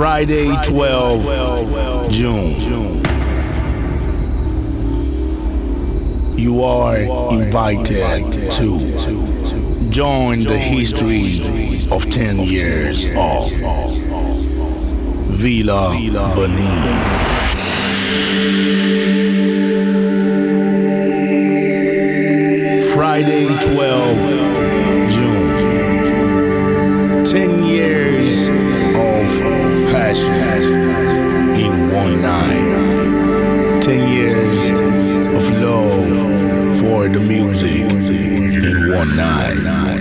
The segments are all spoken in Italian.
Friday, 12 June. You are invited to join the history of 10 years of Villa Benin. Friday, 12 passion in one night. 10 years of love for the music in one night.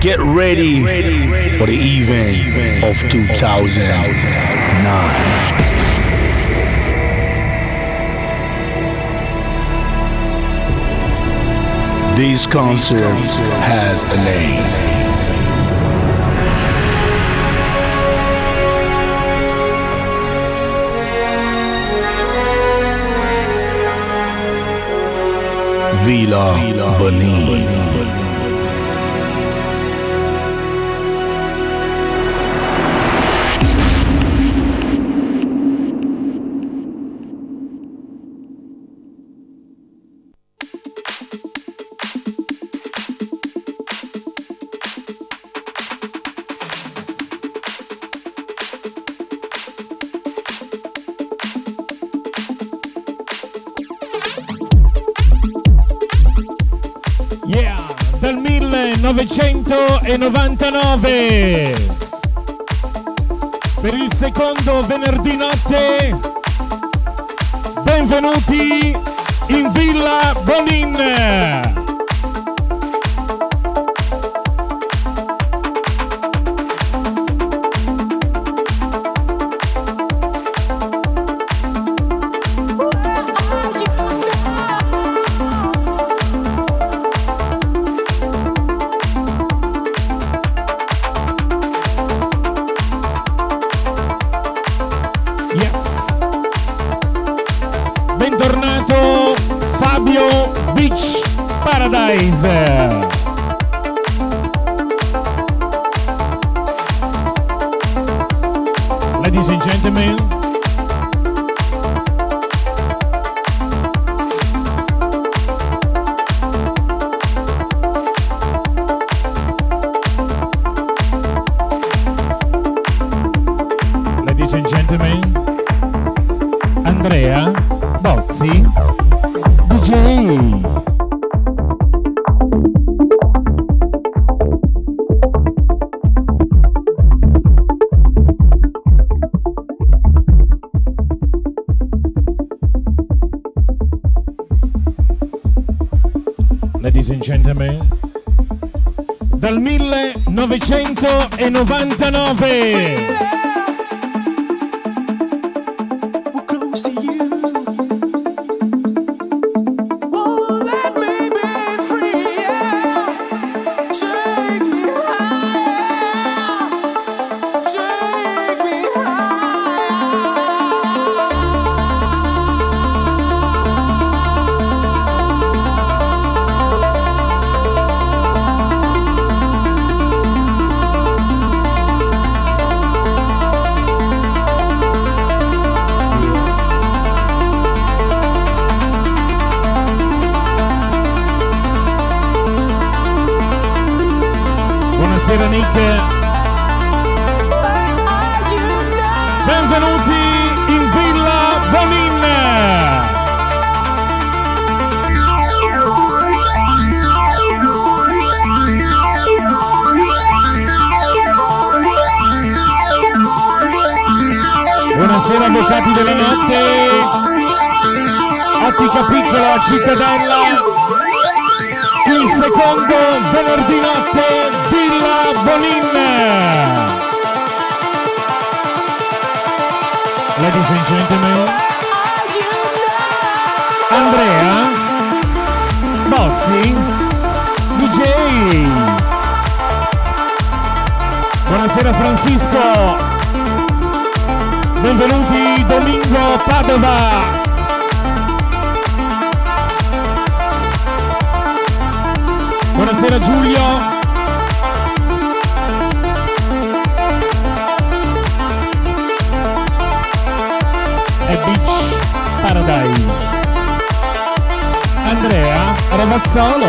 Get ready for the event of 2009. This concert has a name. Villa Benin. 1999 per il secondo venerdì notte benvenuti in Villa Bonin e 99. ladies and gentlemen, Andrea Bozzi, DJ. Buonasera Francisco, benvenuti Domingo Padova. Buonasera Giulio, Paradise. Andrea Ravazzolo.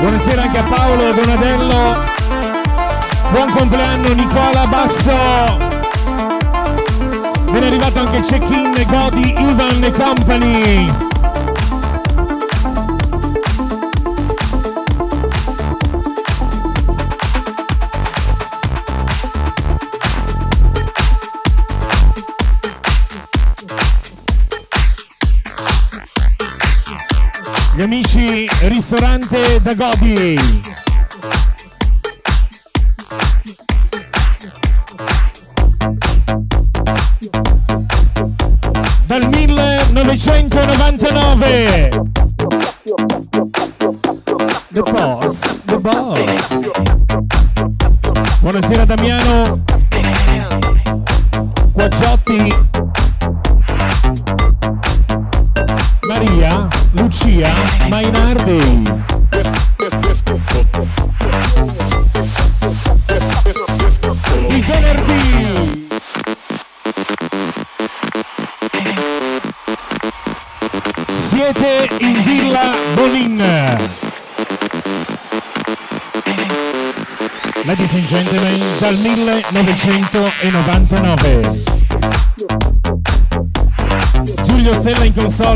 Buonasera anche a Paolo Donadello. Buon compleanno Nicola Basso. Ben arrivato anche Check-in Godi, Ivan e Company. ristorante Dagobi.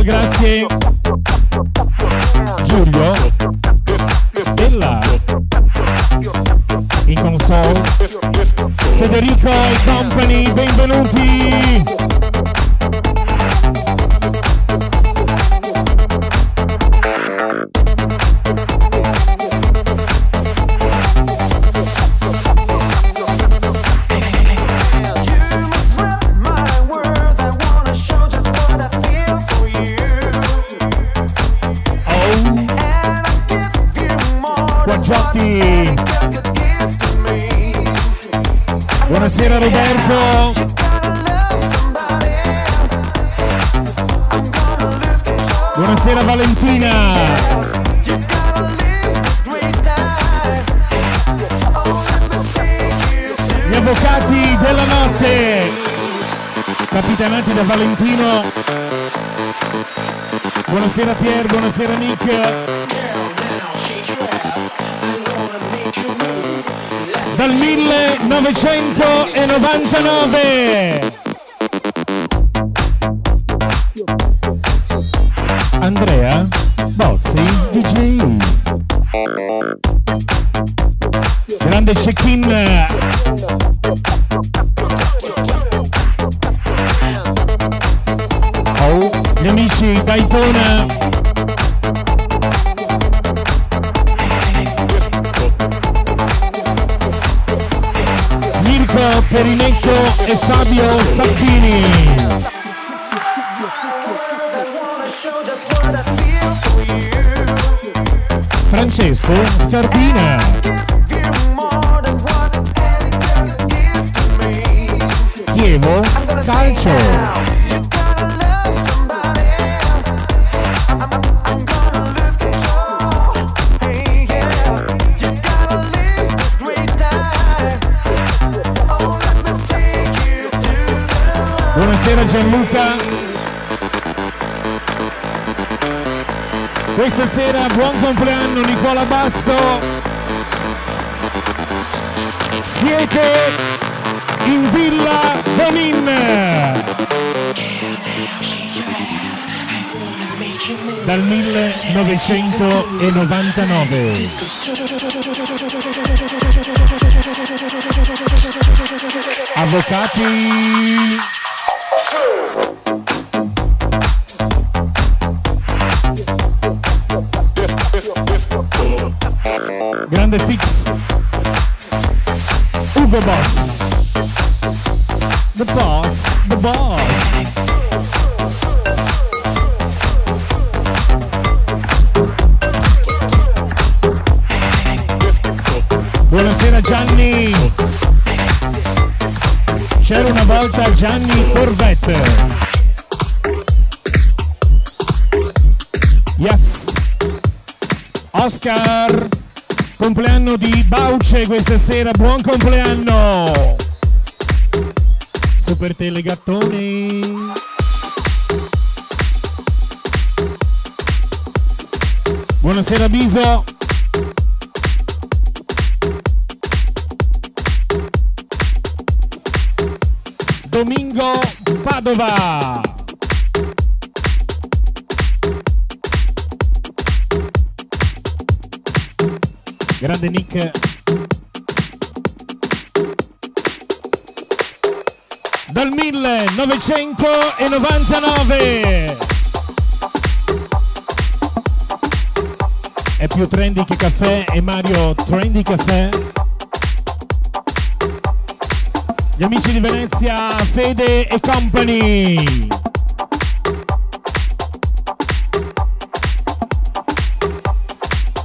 grazie. grande Valentino. Buonasera Pier, buonasera Nick. Dal 1999. Avvocati! Grande fix. Ugo Boss. The boss, the boss. Buonasera Gianni. C'era una volta Gianni Corvette. Yes. Oscar. Compleanno di Bauce questa sera. Buon compleanno. Super Telegattone. Buonasera Biso. Domingo Padova. Grande Nick. Dal 1999. È più trendy che caffè e Mario Trendy Caffè. Gli amici di Venezia, Fede e Company.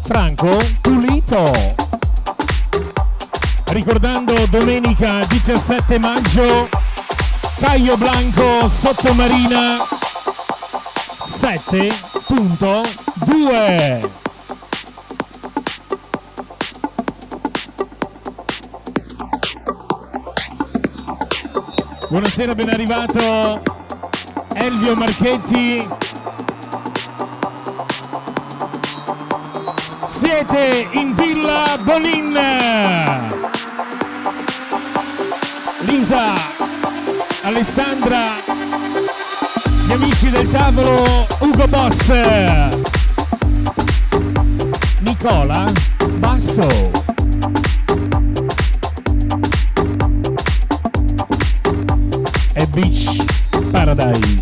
Franco Pulito. Ricordando domenica 17 maggio, Caio Blanco Sottomarina 7.2. Buonasera, ben arrivato Elvio Marchetti. Siete in Villa Bonin. Lisa, Alessandra, gli amici del tavolo, Ugo Boss, Nicola, Basso. Paradise. Yes.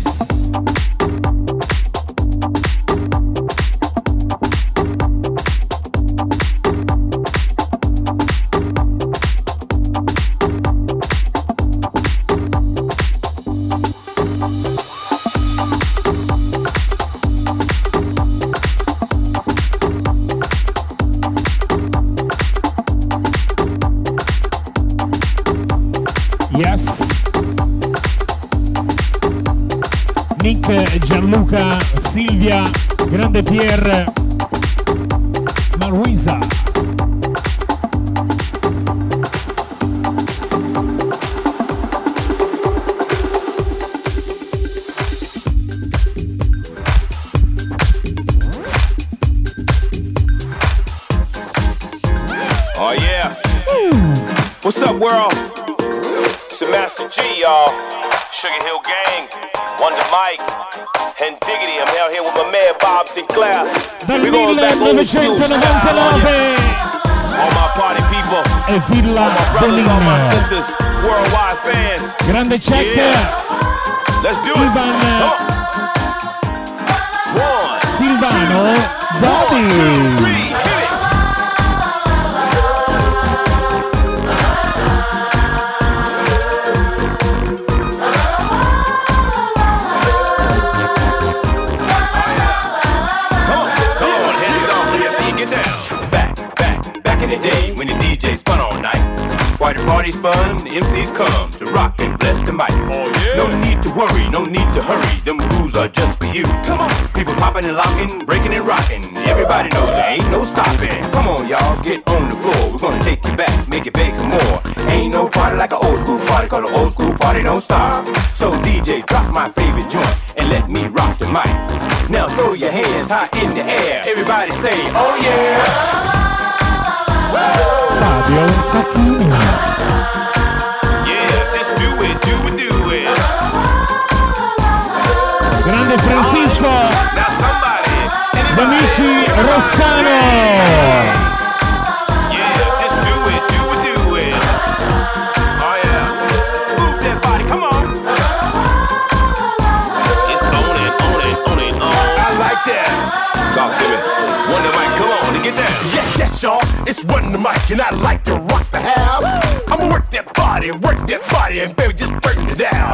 Run and I like to rock the house. I'ma work that body, work that body, and baby, just turn it down.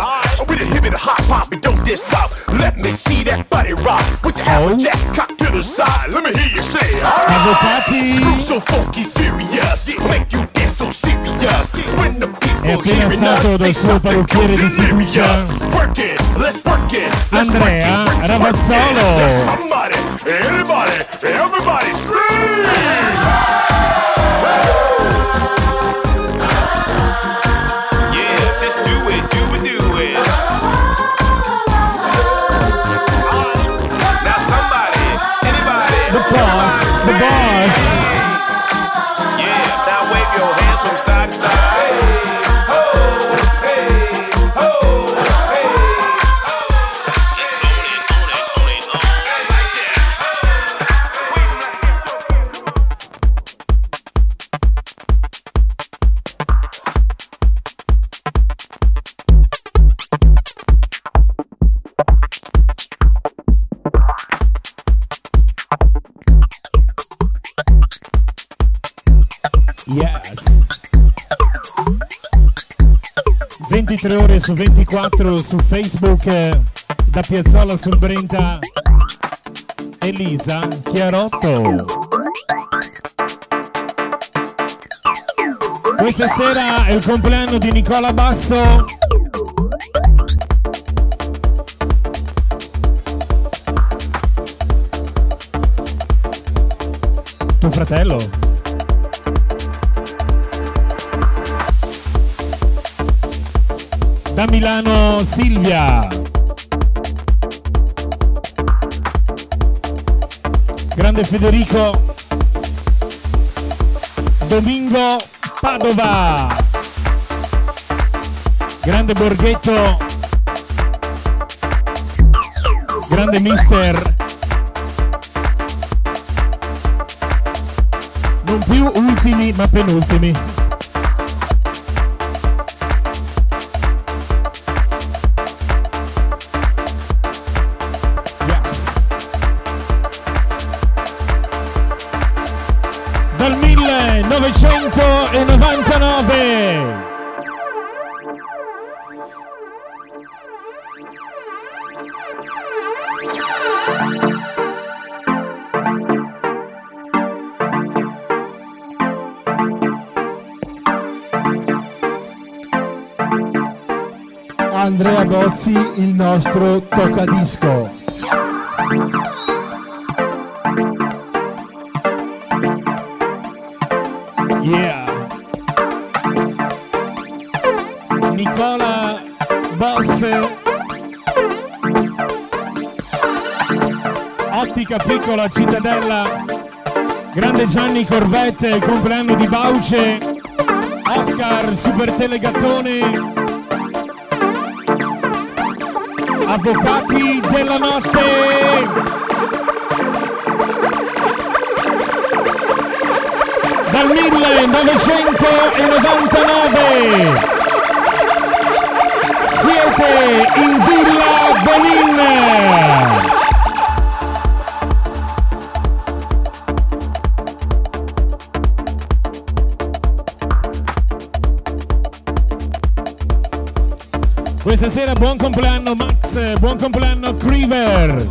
With a hip and a hop hop, and don't diss stop. Let me see that body rock. Put your Oh. applejack cock to the side. Let me hear you say, alright. Avvocati Groove so funky, furious, it make you dance so serious. When the people appena stato dal suo parrucchiere di fiducia Andrea Ravazzolo. Somebody, anybody, everybody 23 ore su 24 su Facebook eh, da Piazzola sul Brenta Elisa Chiarotto. Questa sera è il compleanno di Nicola Basso. Tuo fratello? Da Milano Silvia. Grande Federico. Domingo Padova. Grande Borghetto. Grande Mister. Non più ultimi ma penultimi. 1999. Andrea Bozzi, il nostro toccadisco. Boss. Ottica piccola cittadella. Grande Gianni Corvette, compleanno di Bauce. Oscar Super Telegattone. Avvocati della notte. dal 1999 siete in Villa Bonin questa sera buon compleanno Max buon compleanno Creever.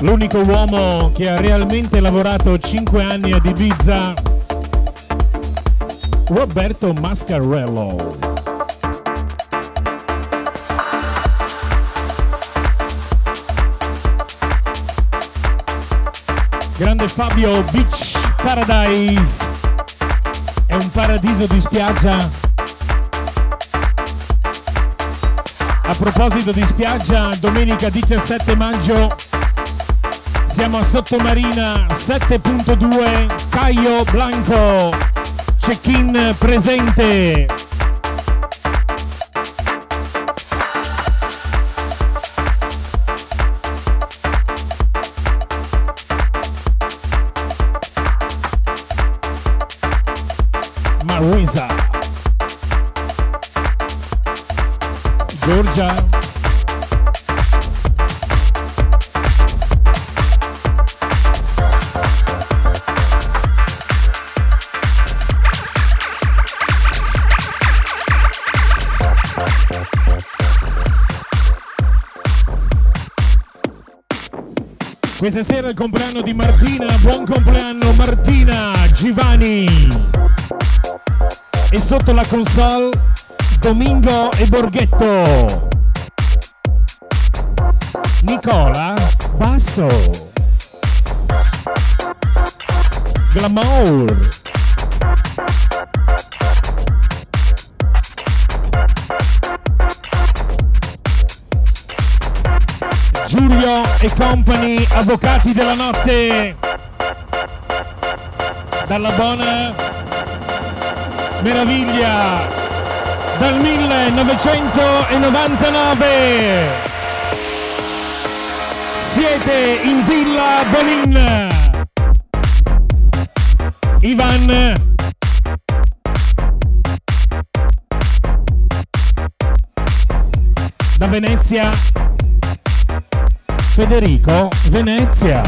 L'unico uomo che ha realmente lavorato 5 anni ad Ibiza, Roberto Mascarello. Grande Fabio Beach Paradise. È un paradiso di spiaggia. A proposito di spiaggia, domenica 17 maggio siamo a Sottomarina 7.2 Caio Blanco check-in presente. Marisa. Georgia Questa sera è il compleanno di Martina, buon compleanno Martina Givani. E sotto la console Domingo e Borghetto. Nicola Basso. Glamour. Tullio e Company, Avvocati della Notte. Dalla buona meraviglia dal 1999. Siete in Villa Bolin. Ivan da Venezia Federico Venezia.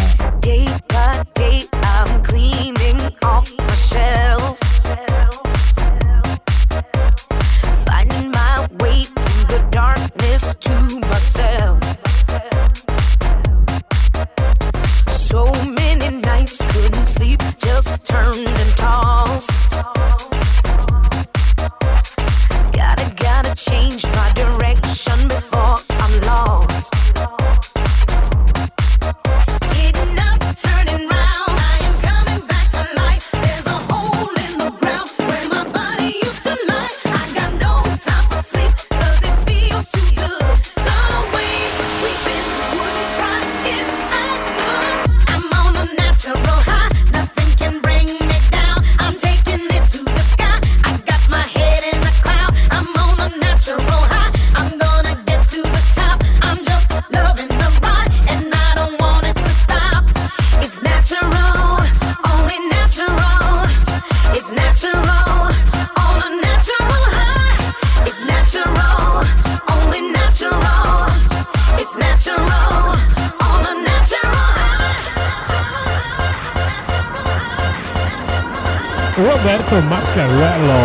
Roberto Mascarello.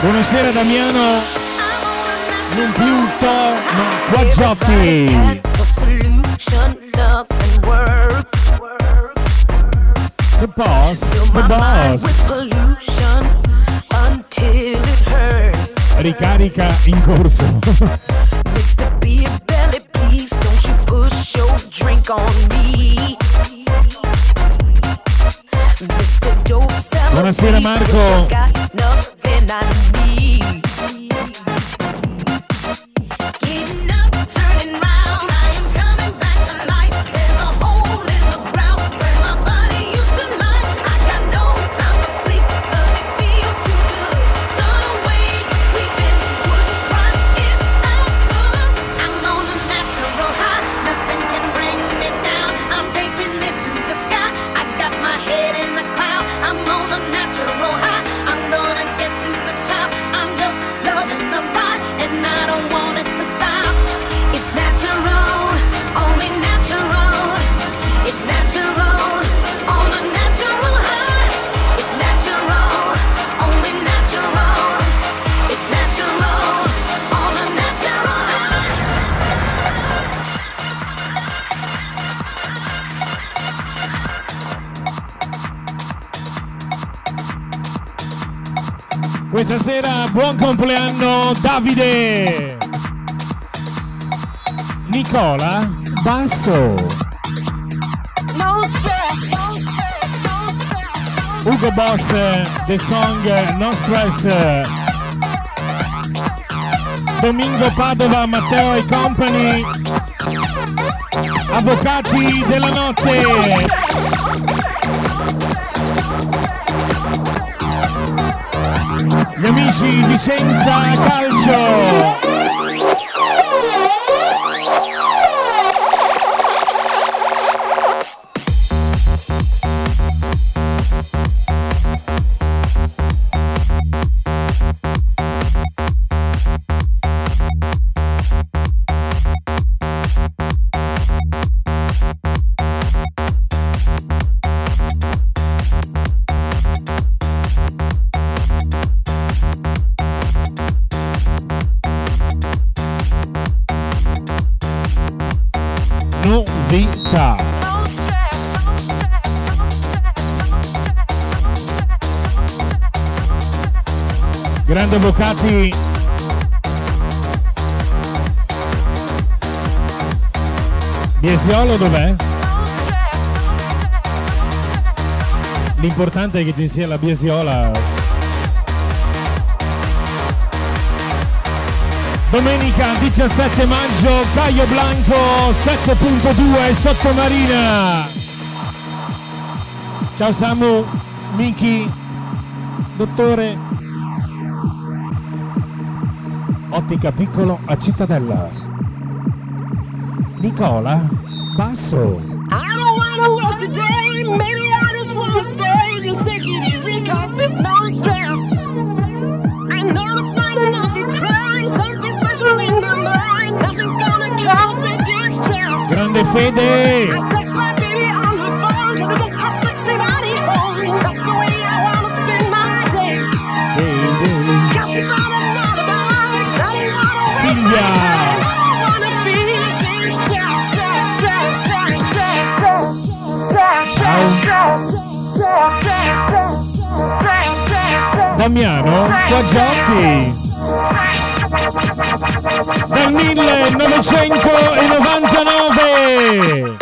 Buonasera Damiano, non più so. ma qua Quaggiotti. The boss, the boss. Ricarica in corso. drink on me. Buenas tardes, Marco. questa. Buon compleanno Davide! Nicola Basso. Ugo Boss, The Song No Stress. Domingo Padova, Matteo e Company. Avvocati della notte. Gli amici Vicenza Calcio. Grande Avvocati. Biesiolo dov'è? L'importante è che ci sia la Biesiola. Domenica 17 maggio, Caio Blanco 7.2 Sottomarina. Ciao Samu, Miki, dottore. Ottica Piccolo a Cittadella. Nicola, basso. I don't wanna work today. Maybe I just wanna stay. Just take it easy, cause there's no stress. I know it's not enough for crime. Something special in my mind. Nothing's gonna cause me distress. Grande Fede. I text my baby on her phone, trying to get her stress. Damiano Quaggiotti. Dal 1999.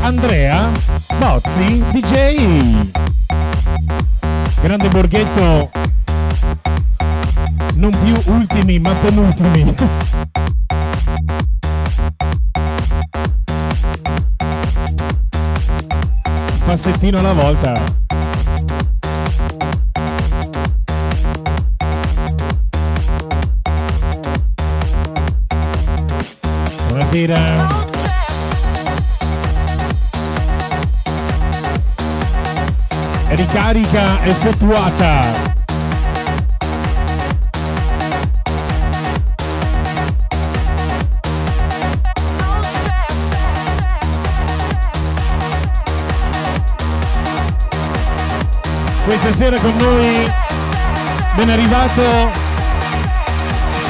Andrea Bozzi DJ. Grande Borghetto. Non più ultimi ma penultimi. Passettino alla volta. Buonasera. Ricarica effettuata. Questa sera con noi ben arrivato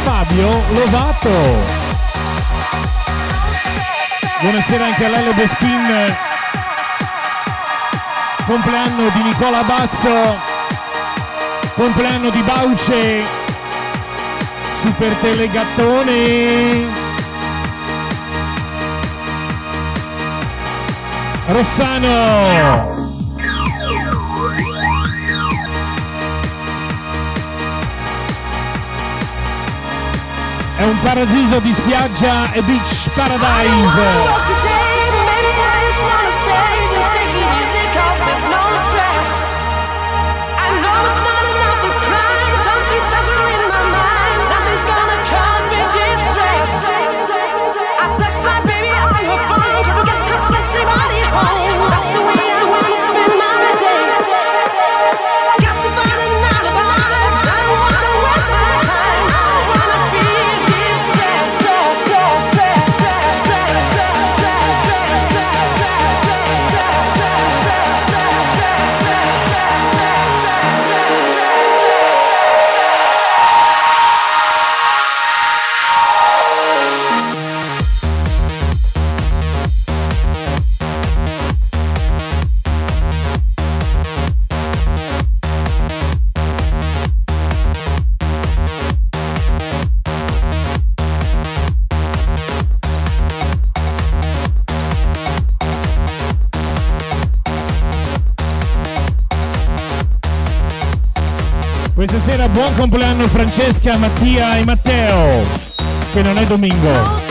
Fabio Lovato. Buonasera anche a Lello Beschin. Compleanno di Nicola Basso. Compleanno di Bauce. Super Telegattone. Rossano. È un paradiso di spiaggia e beach paradise. Buon compleanno Francesca, Mattia e Matteo, che non è domingo.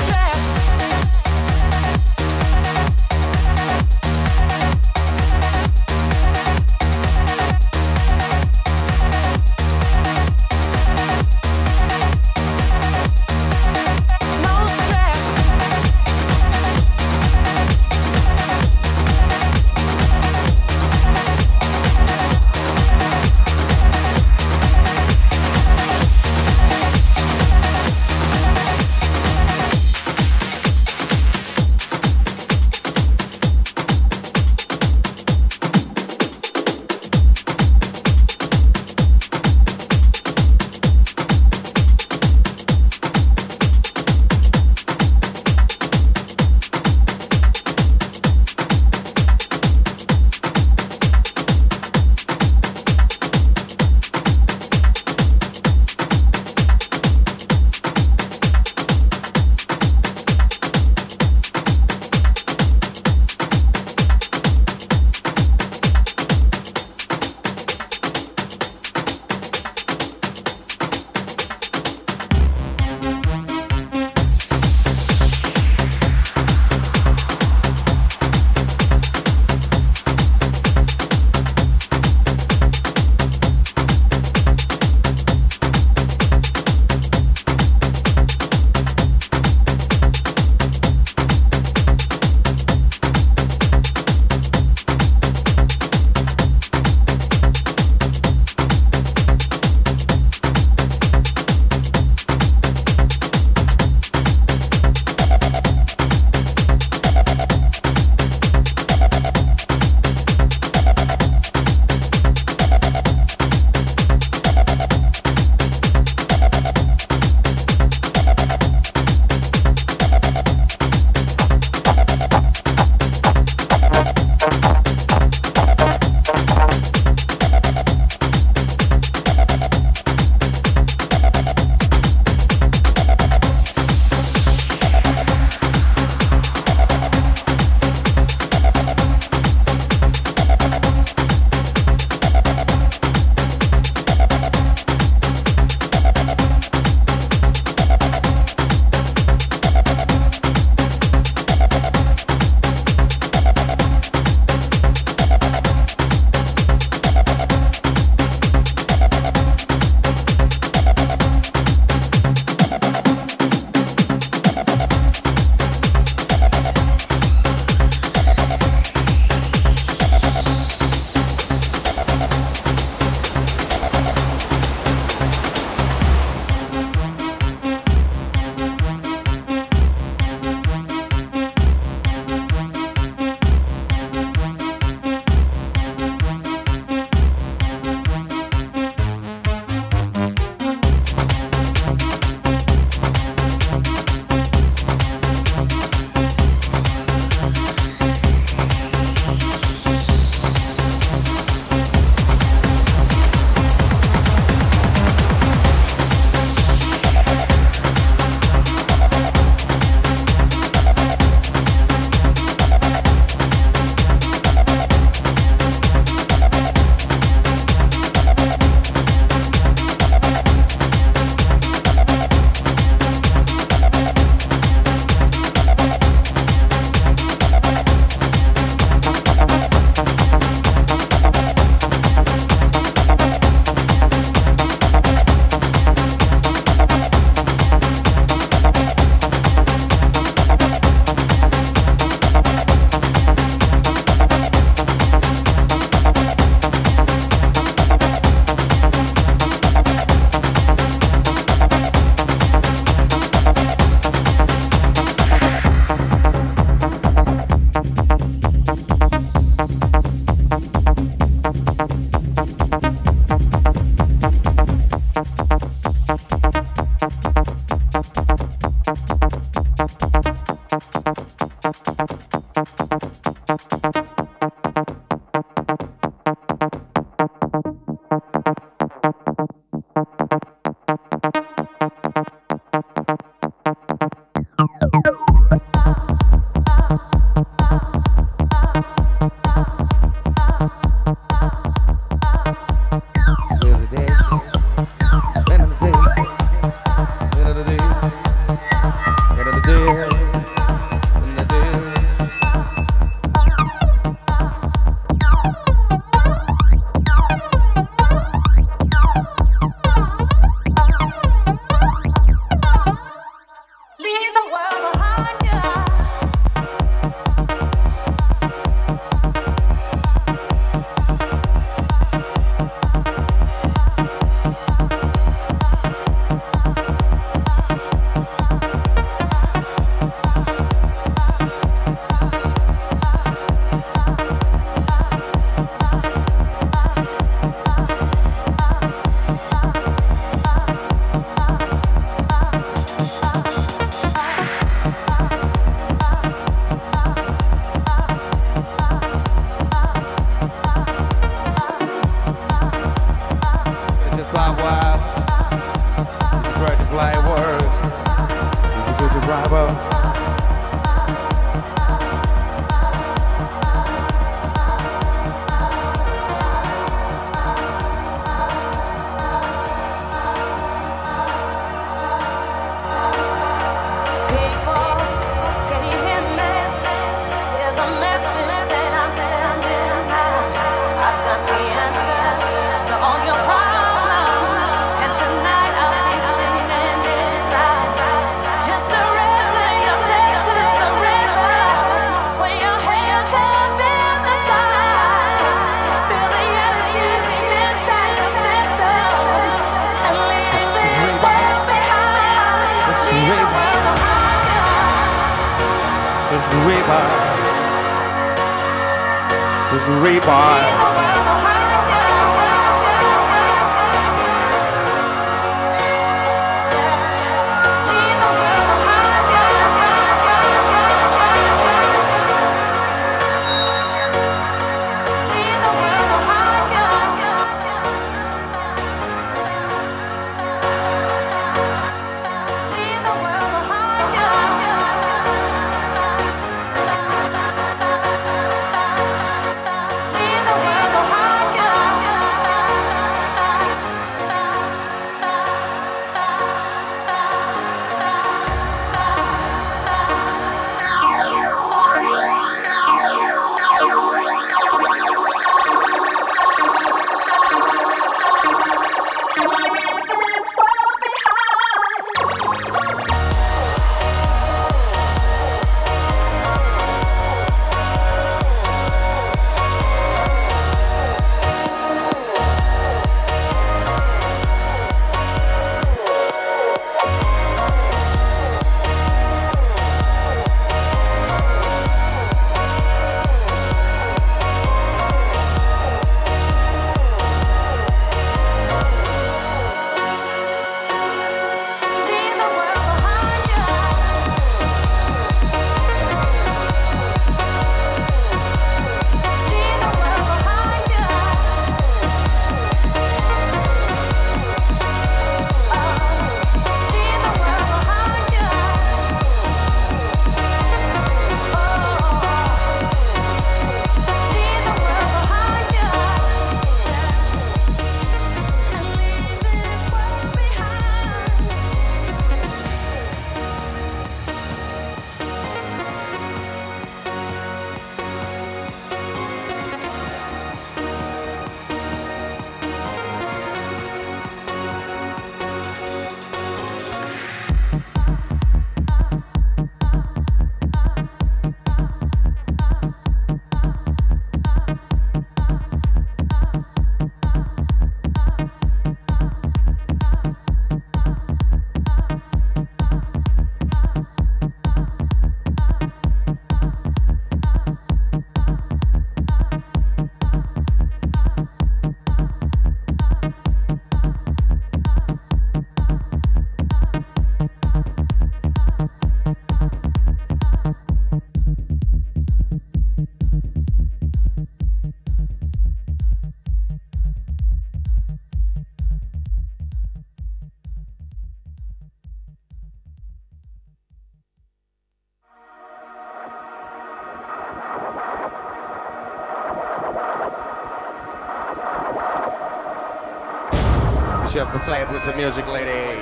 The flag with the music lady.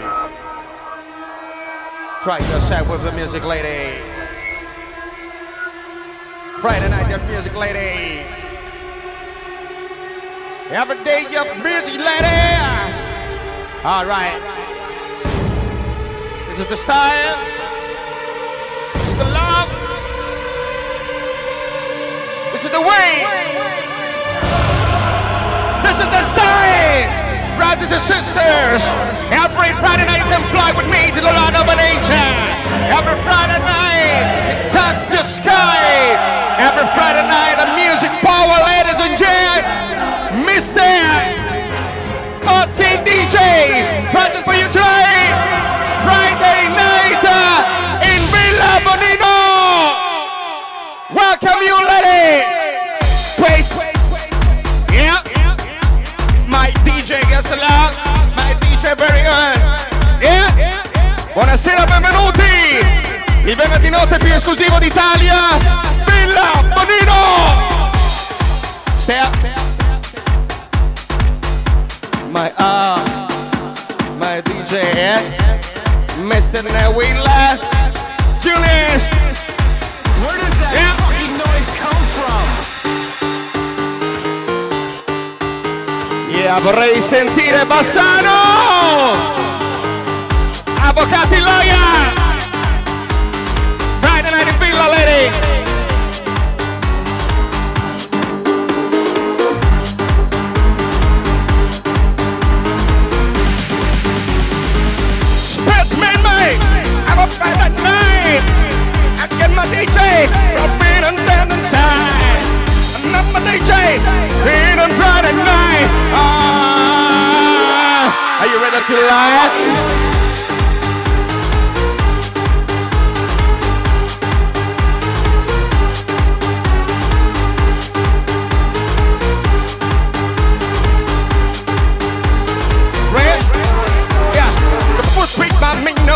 Try your set with the music lady. Friday night, the music lady. Every day, your music lady. All right. This is the style. This is the love. This is the way. Brothers and sisters, every Friday night you fly with me to the land of nature. Every Friday night, touch the sky. Every Friday night, Buonasera, benvenuti. Il venerdì notte più esclusivo d'Italia. Villa Bonino. Up. My uh, my DJ, yeah. Mr. Nawila. Julius. Where does that fucking noise come from? Yeah, vorrei sentire Bassano! Bocati Lawyer. Friday night in Villa, lady. Sportsman, mate. I'm up by night. I get my DJ from being on down inside. I'm not my DJ. Being on Friday night. Ah. Are you ready to lie?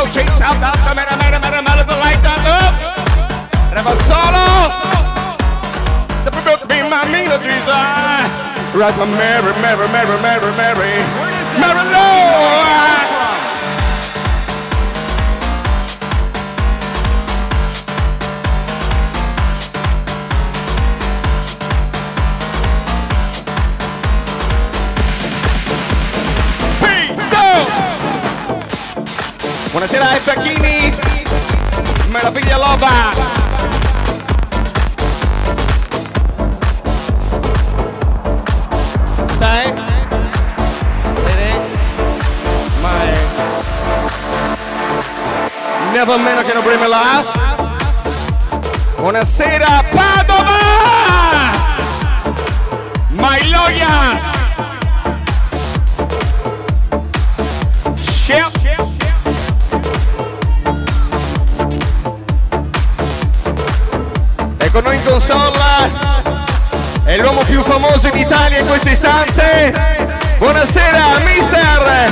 By me, no chase out the matter, matter, matter, matter, the light up. And if I solo, the book be my melodies. I write my Mary, Mary, Mary, Mary, Mary, Mary, Lord. Buonasera ai Facchini, meraviglia loba. Dai. Never meno che non bring me là. Buonasera Padova! My Con noi in console è l'uomo più famoso in Italia in questo istante. Buonasera, mister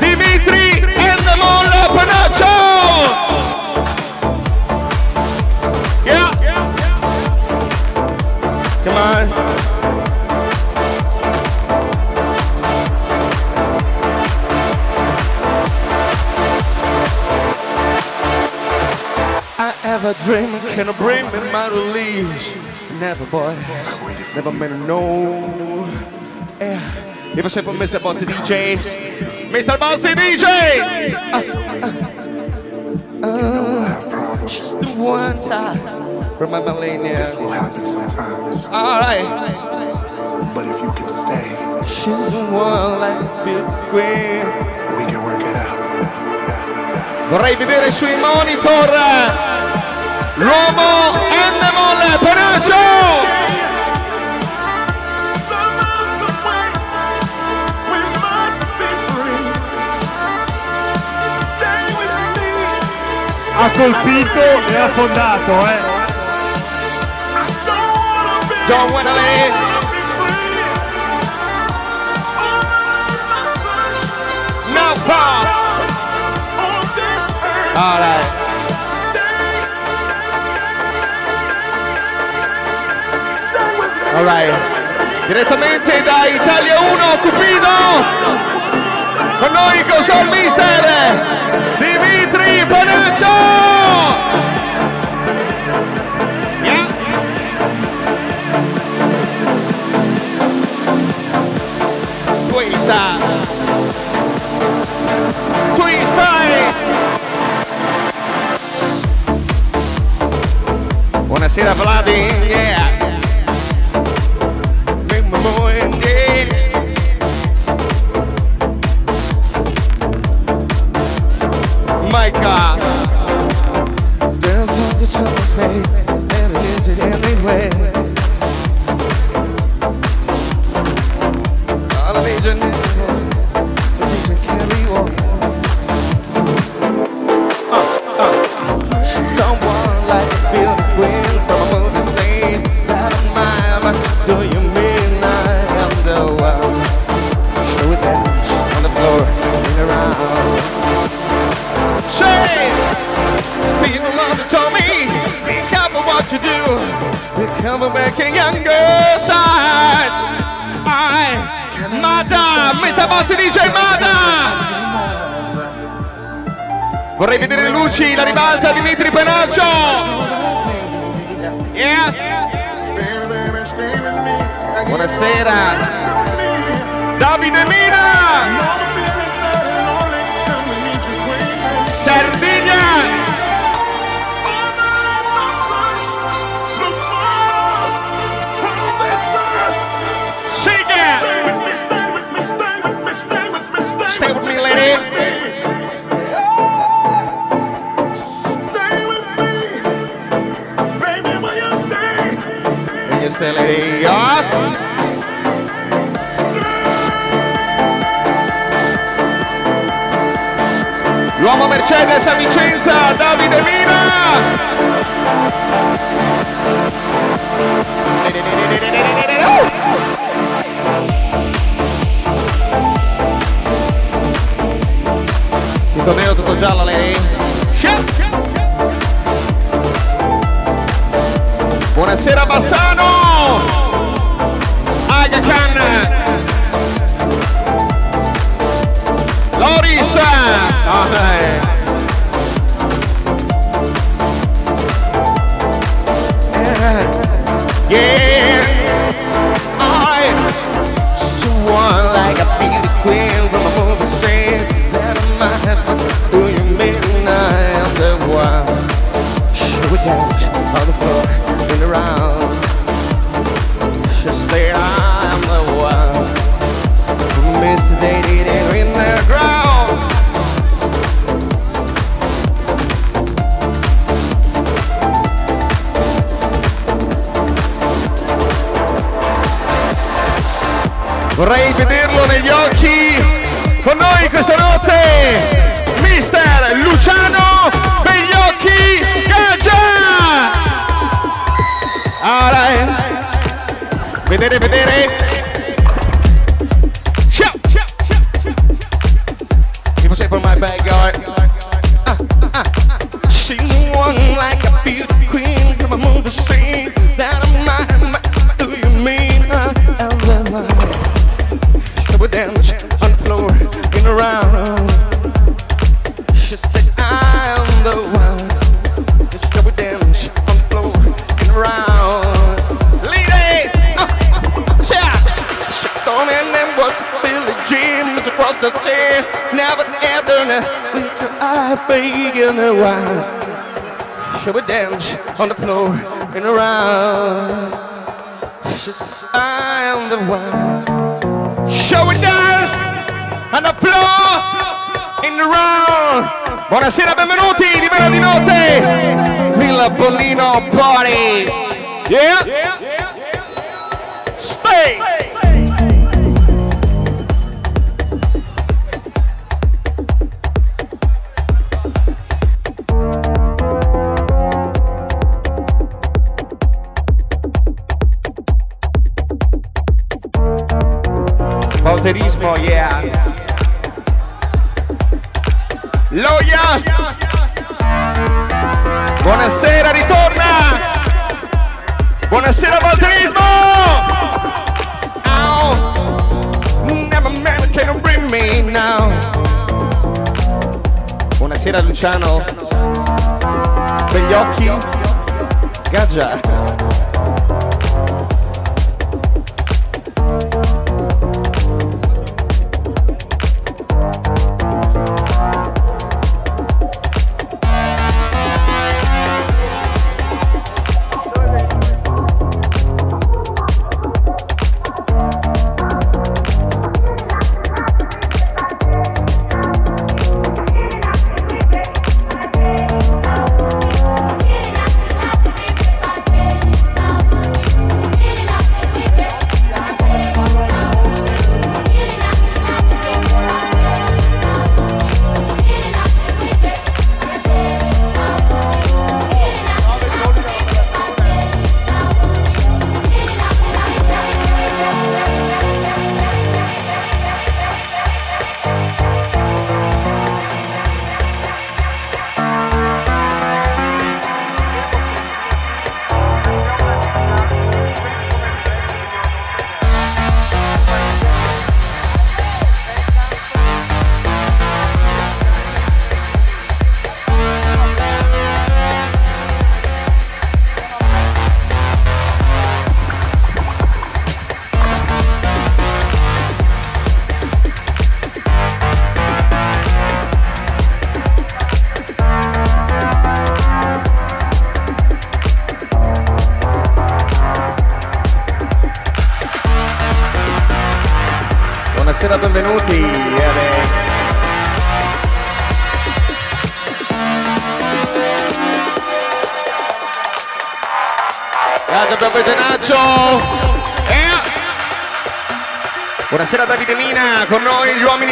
Dimitri Endemol Panaccio! Yeah. Come on. I have a dream, can I bring me my release? Never, boy, never meant to know. Yeah. If I say for Mr. Bossy DJ, Mr. Bossy DJ! Uh, uh, uh, just the one time from my millennia. Alright. But if you can stay, She's the one like beauty queen. we can work it out. Vorrei vedere sui monitor l'uomo Endemol Panaccio! Ha colpito e ha fondato, eh. John Wendeley. No problem. All right. All right. Direttamente da Italia 1 Cupido. Con noi cosa il mister Dimitri Panaccio. Yeah. Twista. Twista. Buonasera Vladi, Vorrei vederlo negli occhi con noi questa notte, Mister Luciano Begliocchi Gaggia! Ah, dai. Vedere, vedere! wonder why she would dance on the floor and around. She I am the one. She would dance on the floor and around. Buonasera, benvenuti, libera di notte. Villa Bolino Party. Yeah. yeah. Freedom Channel, Bellocchi, Gaggia.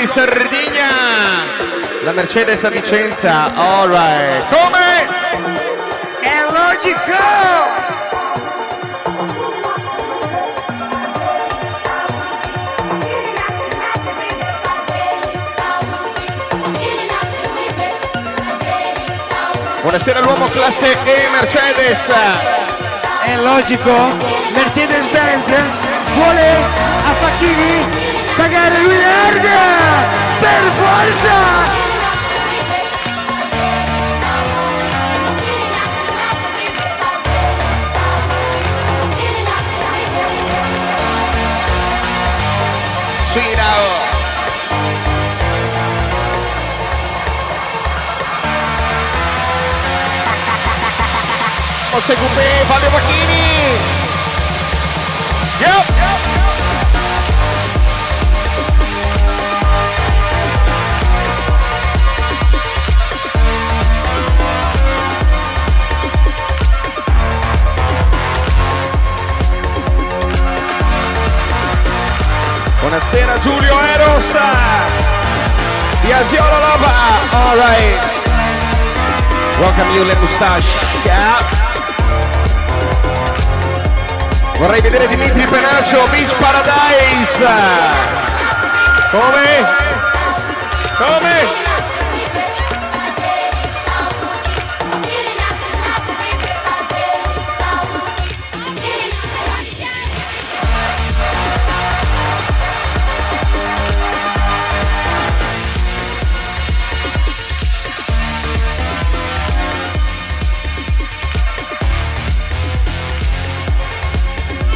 di Sardegna. La Mercedes a Vicenza, all right. Come? È logico! Buonasera l'uomo classe E Mercedes. È logico? Mercedes Benz vuole a Facchini magari lui erga per forza Girao Você Coupé, valeu Paquini! Buonasera Giulio Eros. Yasiolo Lava. All right. Welcome you Le Mustache. Yeah. Vorrei vedere Dimitri Penaccio, Beach Paradise. Come? Come?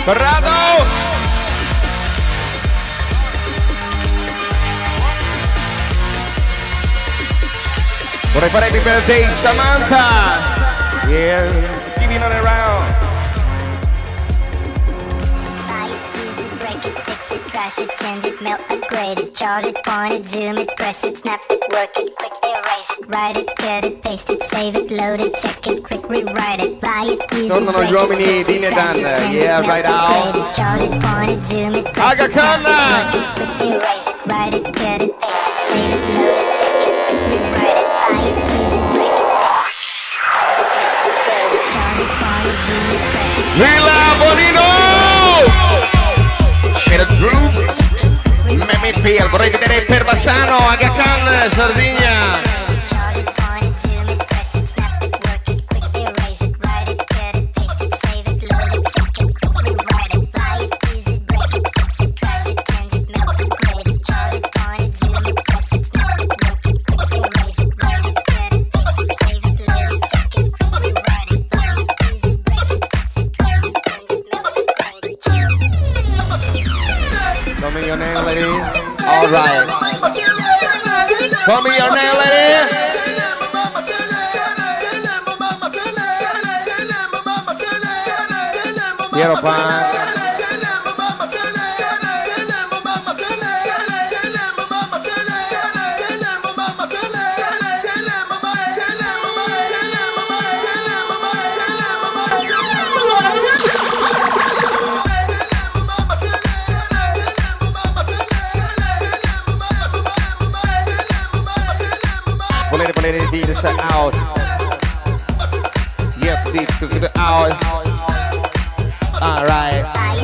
Bravo! Vorrei fare happy birthday Samantha! Yeah, giving on around. Crash it, change it, melt, upgrade it, charge it, point it, zoom it, press it, snap it, work it, write it, cut it, paste it, save it, load it, check it, quick rewrite it, buy it, use it, Tornano gli uomini di Nedan, yeah, right out. Aga it, Write it, cut it, paste it, save it, load it, check it, quick rewrite it, buy it, use it, break it. paste it, save it, load it, check it, quick rewrite it, buy it, use it, Bonino! it, Groove, Meme Feel, vorrei vedere per Bassano, Aga Khan, Sardegna.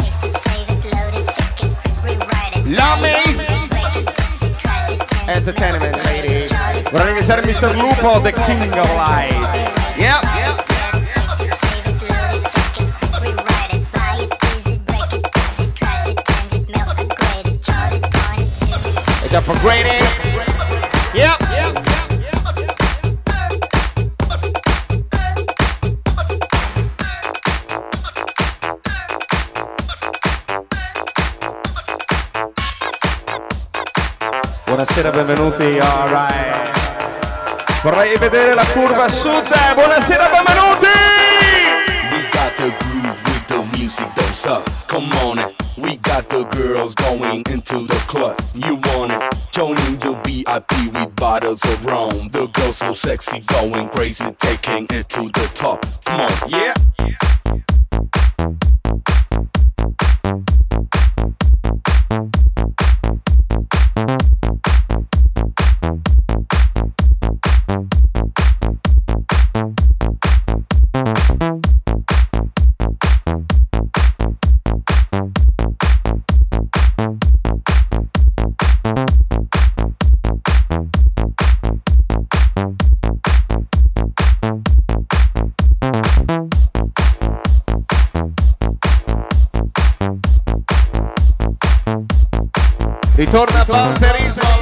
paste it, save it, load it, check it, quick rewrite it, Love buy it, me. use it, fix it, trash it, change it, Entertainment, ladies. Vorrei ringraziare Mr. Lupo, the king of lights. It's upgraded. Yep. Buonasera, benvenuti. Alright. Vorrei vedere la curva sud. Buonasera, benvenuti. We got the groove with the music, don't suck. Come on it. We got the girls going into the club. You want it? Joining the VIP with bottles of rum. The girls so sexy, going crazy, taking it to the top. Come on, yeah. Ritorna a Panterismo,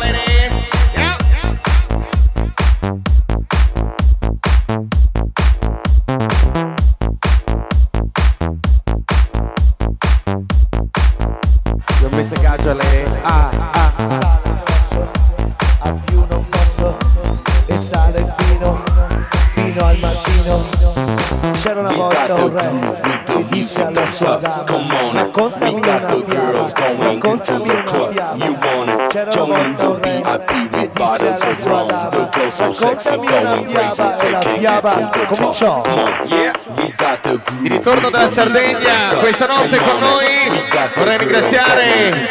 fiaba e la cominciò? Groove. Di ritorno dalla Sardegna, questa notte con on noi vorrei ringraziare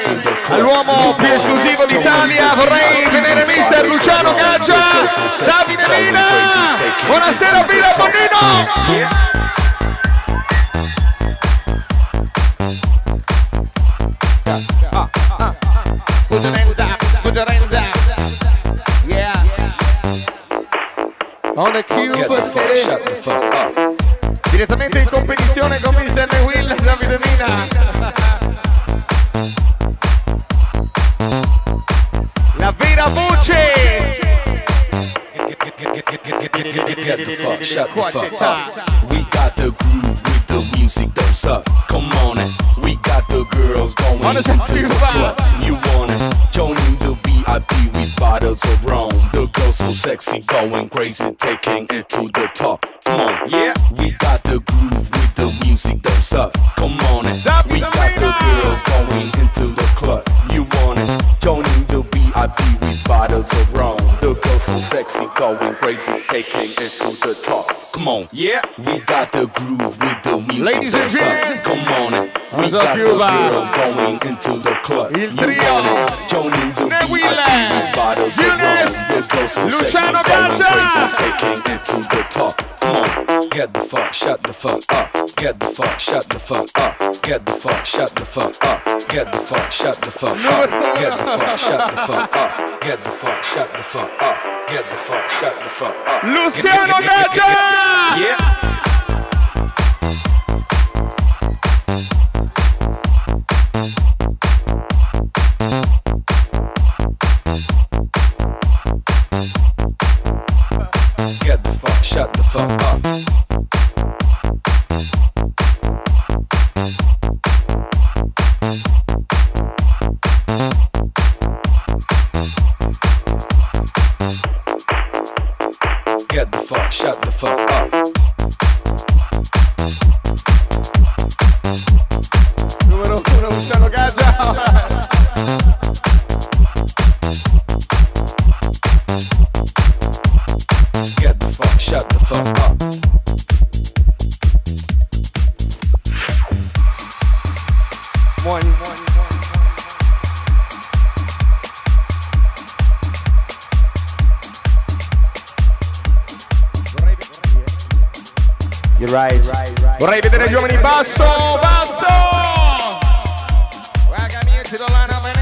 all'uomo più esclusivo d'Italia, vorrei vedere mister Luciano Gaggia, Davide Lina, buonasera Villa Bonino! Put On the cube, Get the fuck, shut the fuck up. direttamente in competizione con Mr. Will Davide Mina. La vera voce! Get the fuck, shut the fuck up. We got the groove with the music, don't suck. Come on it. We got the girls going into the club. You want it? VIP with bottles of rum. The girls so sexy, going crazy, taking it to the top. Come on, yeah. We got the groove with the music, don't suck. Come on it. We got the girls going into the club. You want it? Joining the VIP with bottles of rum. The girls so sexy, going crazy, taking it to the top. Come on, yeah. We got the groove with the music. Ladies and gentlemen. Come on it. We got the girls going into the club. Il You trio. Joining the Ne VIP Wille. with bottles of rum. The girls so Luciano sexy, going crazy, taking it to the top. Come on, get the fuck, shut the fuck up. Get the fuck, shut the fuck up. Get the fuck, shut the fuck up. Get the fuck, shut the fuck up. Get the fuck, shut the fuck up. Get the fuck, shut the fuck up. Get the fuck, shut the fuck up. Luciano Gaggia! Yeah. Get the fuck, shut the fuck up. Shut the fuck up. Numero uno, Luciano Gaggia. Get the fuck, shut the fuck up. You're right. Vorrei vedere gli uomini basso, basso! Welcome you to the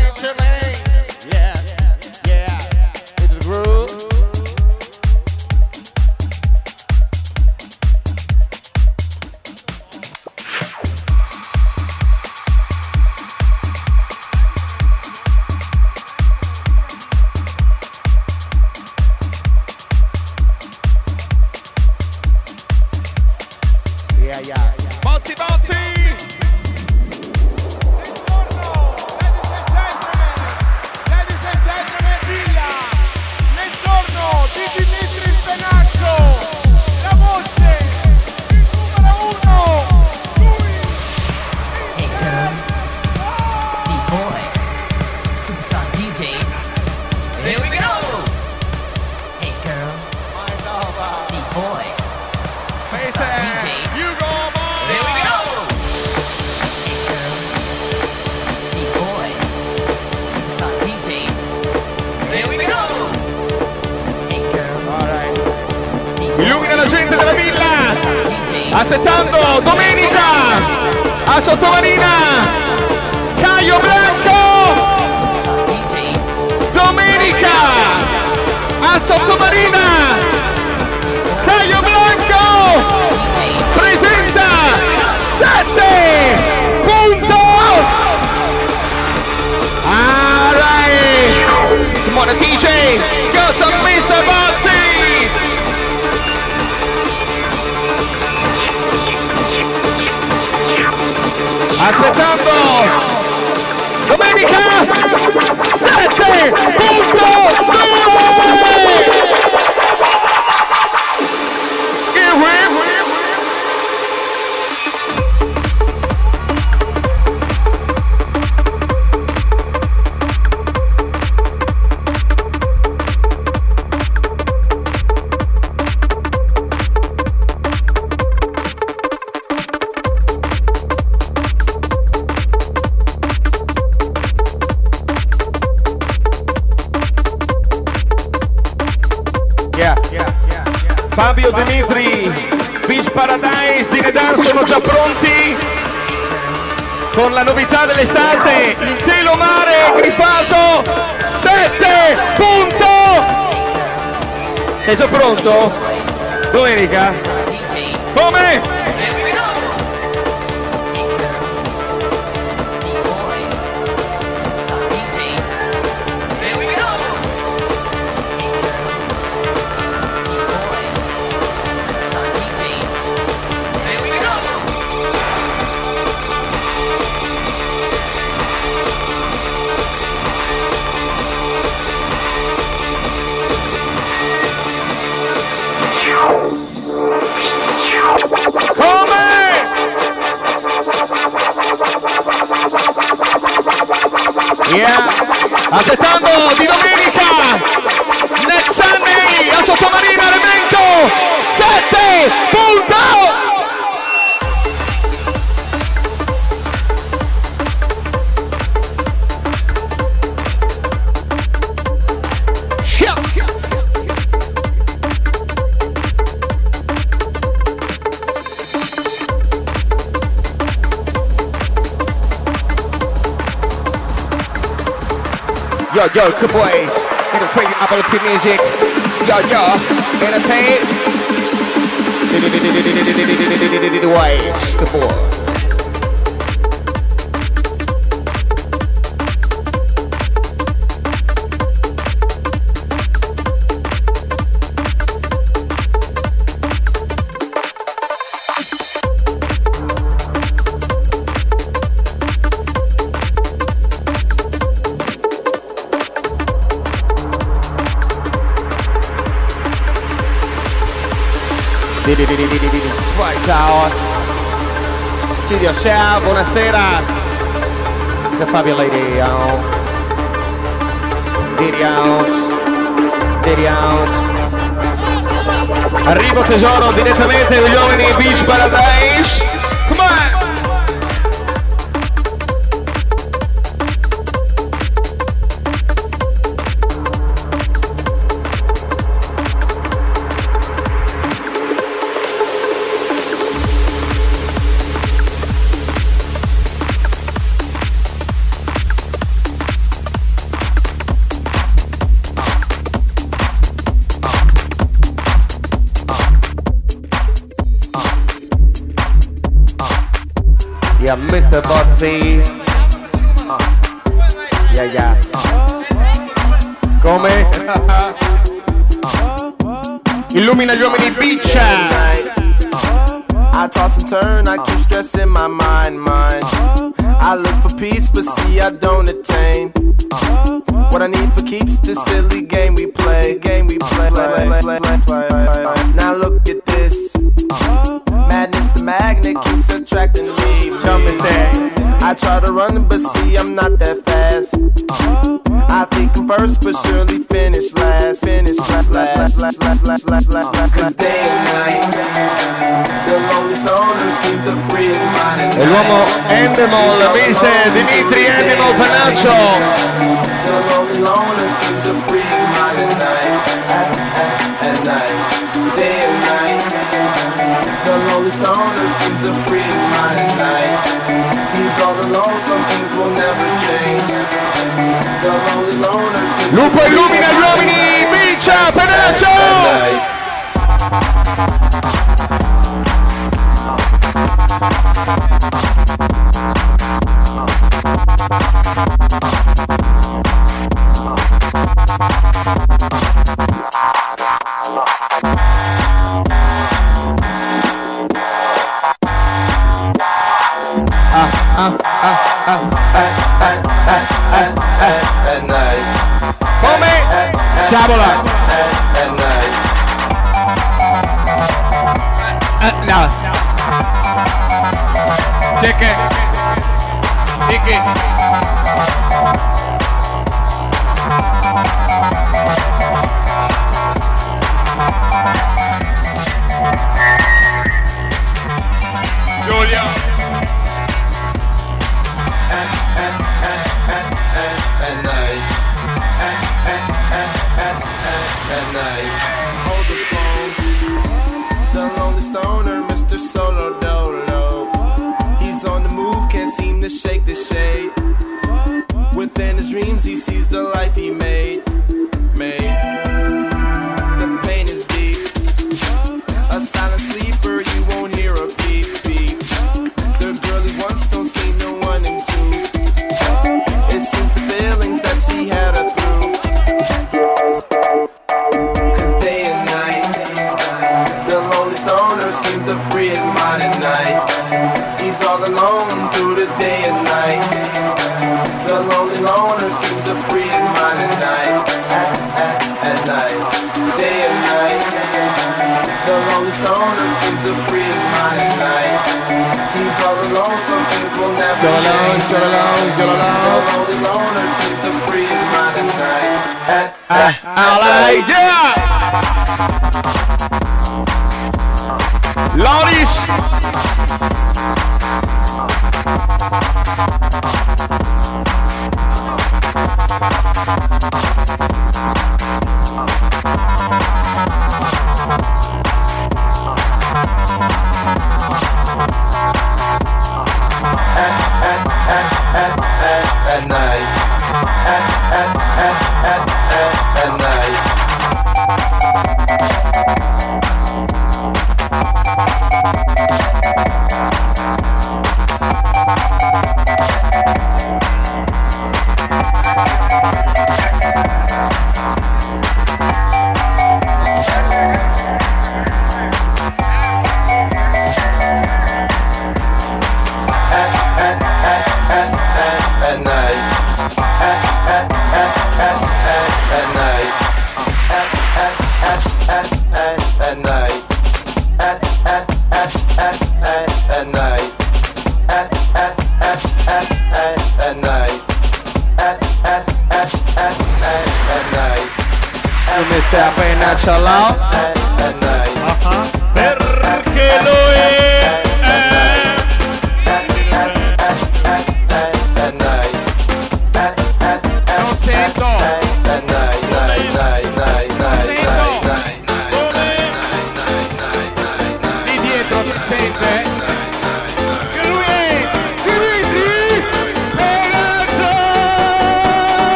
Sei già pronto? Domenica? Come? Aspettando di domenica Next Sunday a Sottomarina Elemento 7 Yo, yo, good boys. Gonna trade you up on the music. Yo, yo, entertain. Waves, good boy. Poi, Ciao. Video ciao, buonasera. Se Fabio Lady out. Didi out. Didi out. Arrivo tesoro direttamente dagli uomini Beach Paradise. Yeah, Mr. Bozzi. Uh. Yeah, yeah. Come? Illumina gli uomini. I toss and turn, I keep stressing my mind, mind. I look for peace, but see I don't attain. What I need for keeps the silly game we play, game we play. play, play, play, play. Now look at this. Madness, the magnet keeps attracting me. Jump is. I try to run, but see I'm not that fast. I think I'm first, but surely finish last. Finish last, last, last, last, last, last, last, last. Cause day and night, the lonely stoner seems to free his mind at l'uomo night. Endemol, mister Dimitri Endemol Panaccio. The lonely loner seems to free his mind at night. At, at, at night, day night. To free night. He's all alone, some things will never change. The lonely loner seems Lupo illumina gli uomini beach Panaccio. at. Come Shabola. Now. Check it. Julia. Solo Dolo. He's on the move, can't seem to shake the shade. Within his dreams, he sees the life he made. Made. Some never You're alone, you're alone, you're alone. The mind at night. At, Eh, yeah! At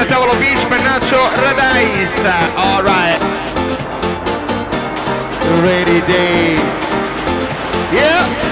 Illumina tavolo beach, Pennaccio, Radais. Alright. Ready day. Yeah.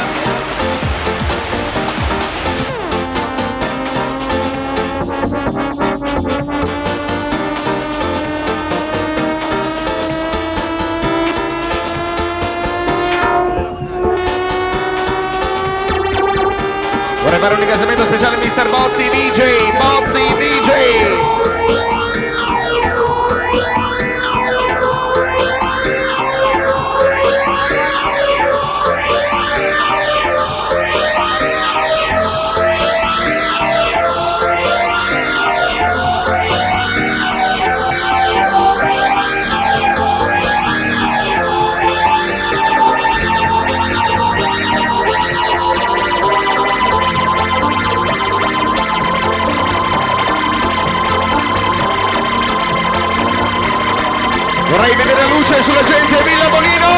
Fare un ringraziamento speciale Mr. Bozzi DJ, Bozzi DJ. Luce sulla gente Villa Bonino!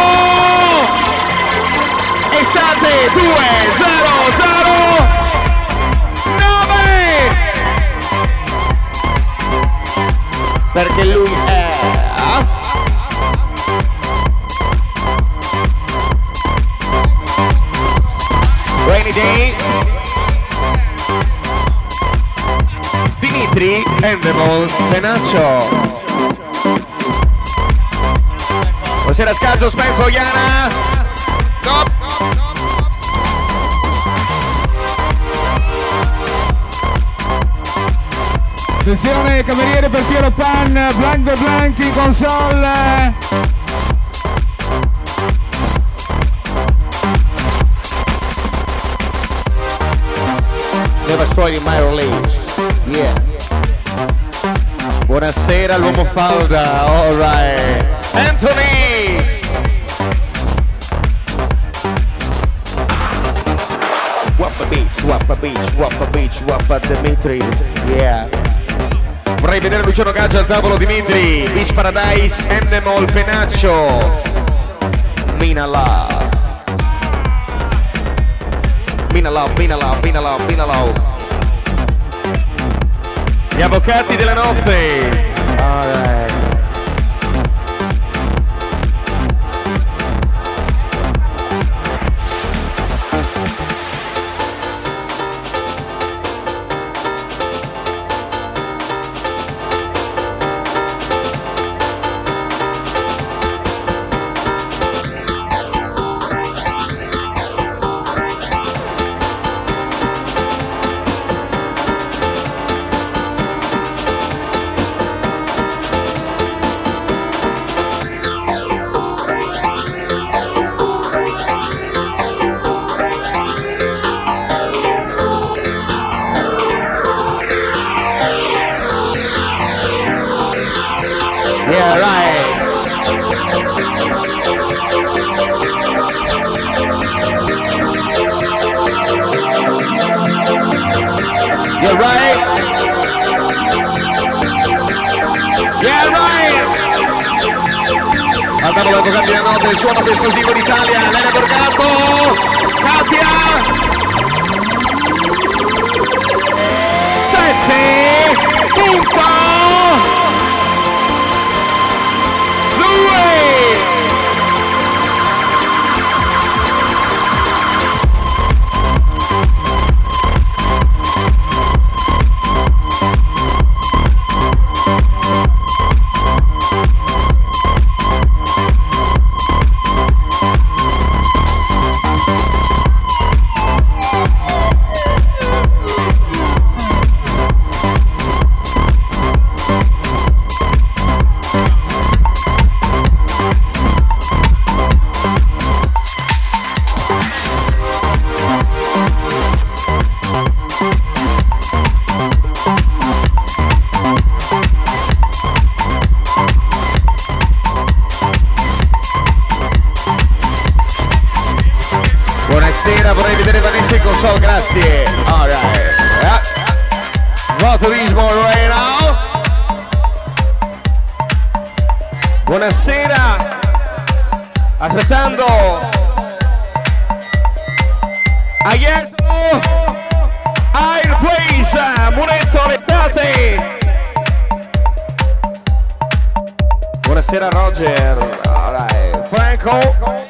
Estate 2 0 0 9 Perché lui è Rainy Day Dimitri Endemol Benaccio Buonasera Scalzo, Spenzo, Iana. Top. Attenzione, cameriere per Piero Pan, Blanc de Blanc in console. Never saw in my release. Yeah. Buonasera l'uomo falda, alright. Anthony! Wappa Beach, Wappa Beach, Wappa Beach, Wappa Dimitri, yeah. Vorrei vedere Luciano Gaggia al tavolo Dimitri, Beach Paradise, Endemol, Penaccio. Mina Love. Mina Love, Mina Love, Mina Love, Mina Love. Gli avvocati della notte. Alright. Yeah, Ah yes. Air Place, Muretto Lettate. Buonasera Roger. Alright. Franco.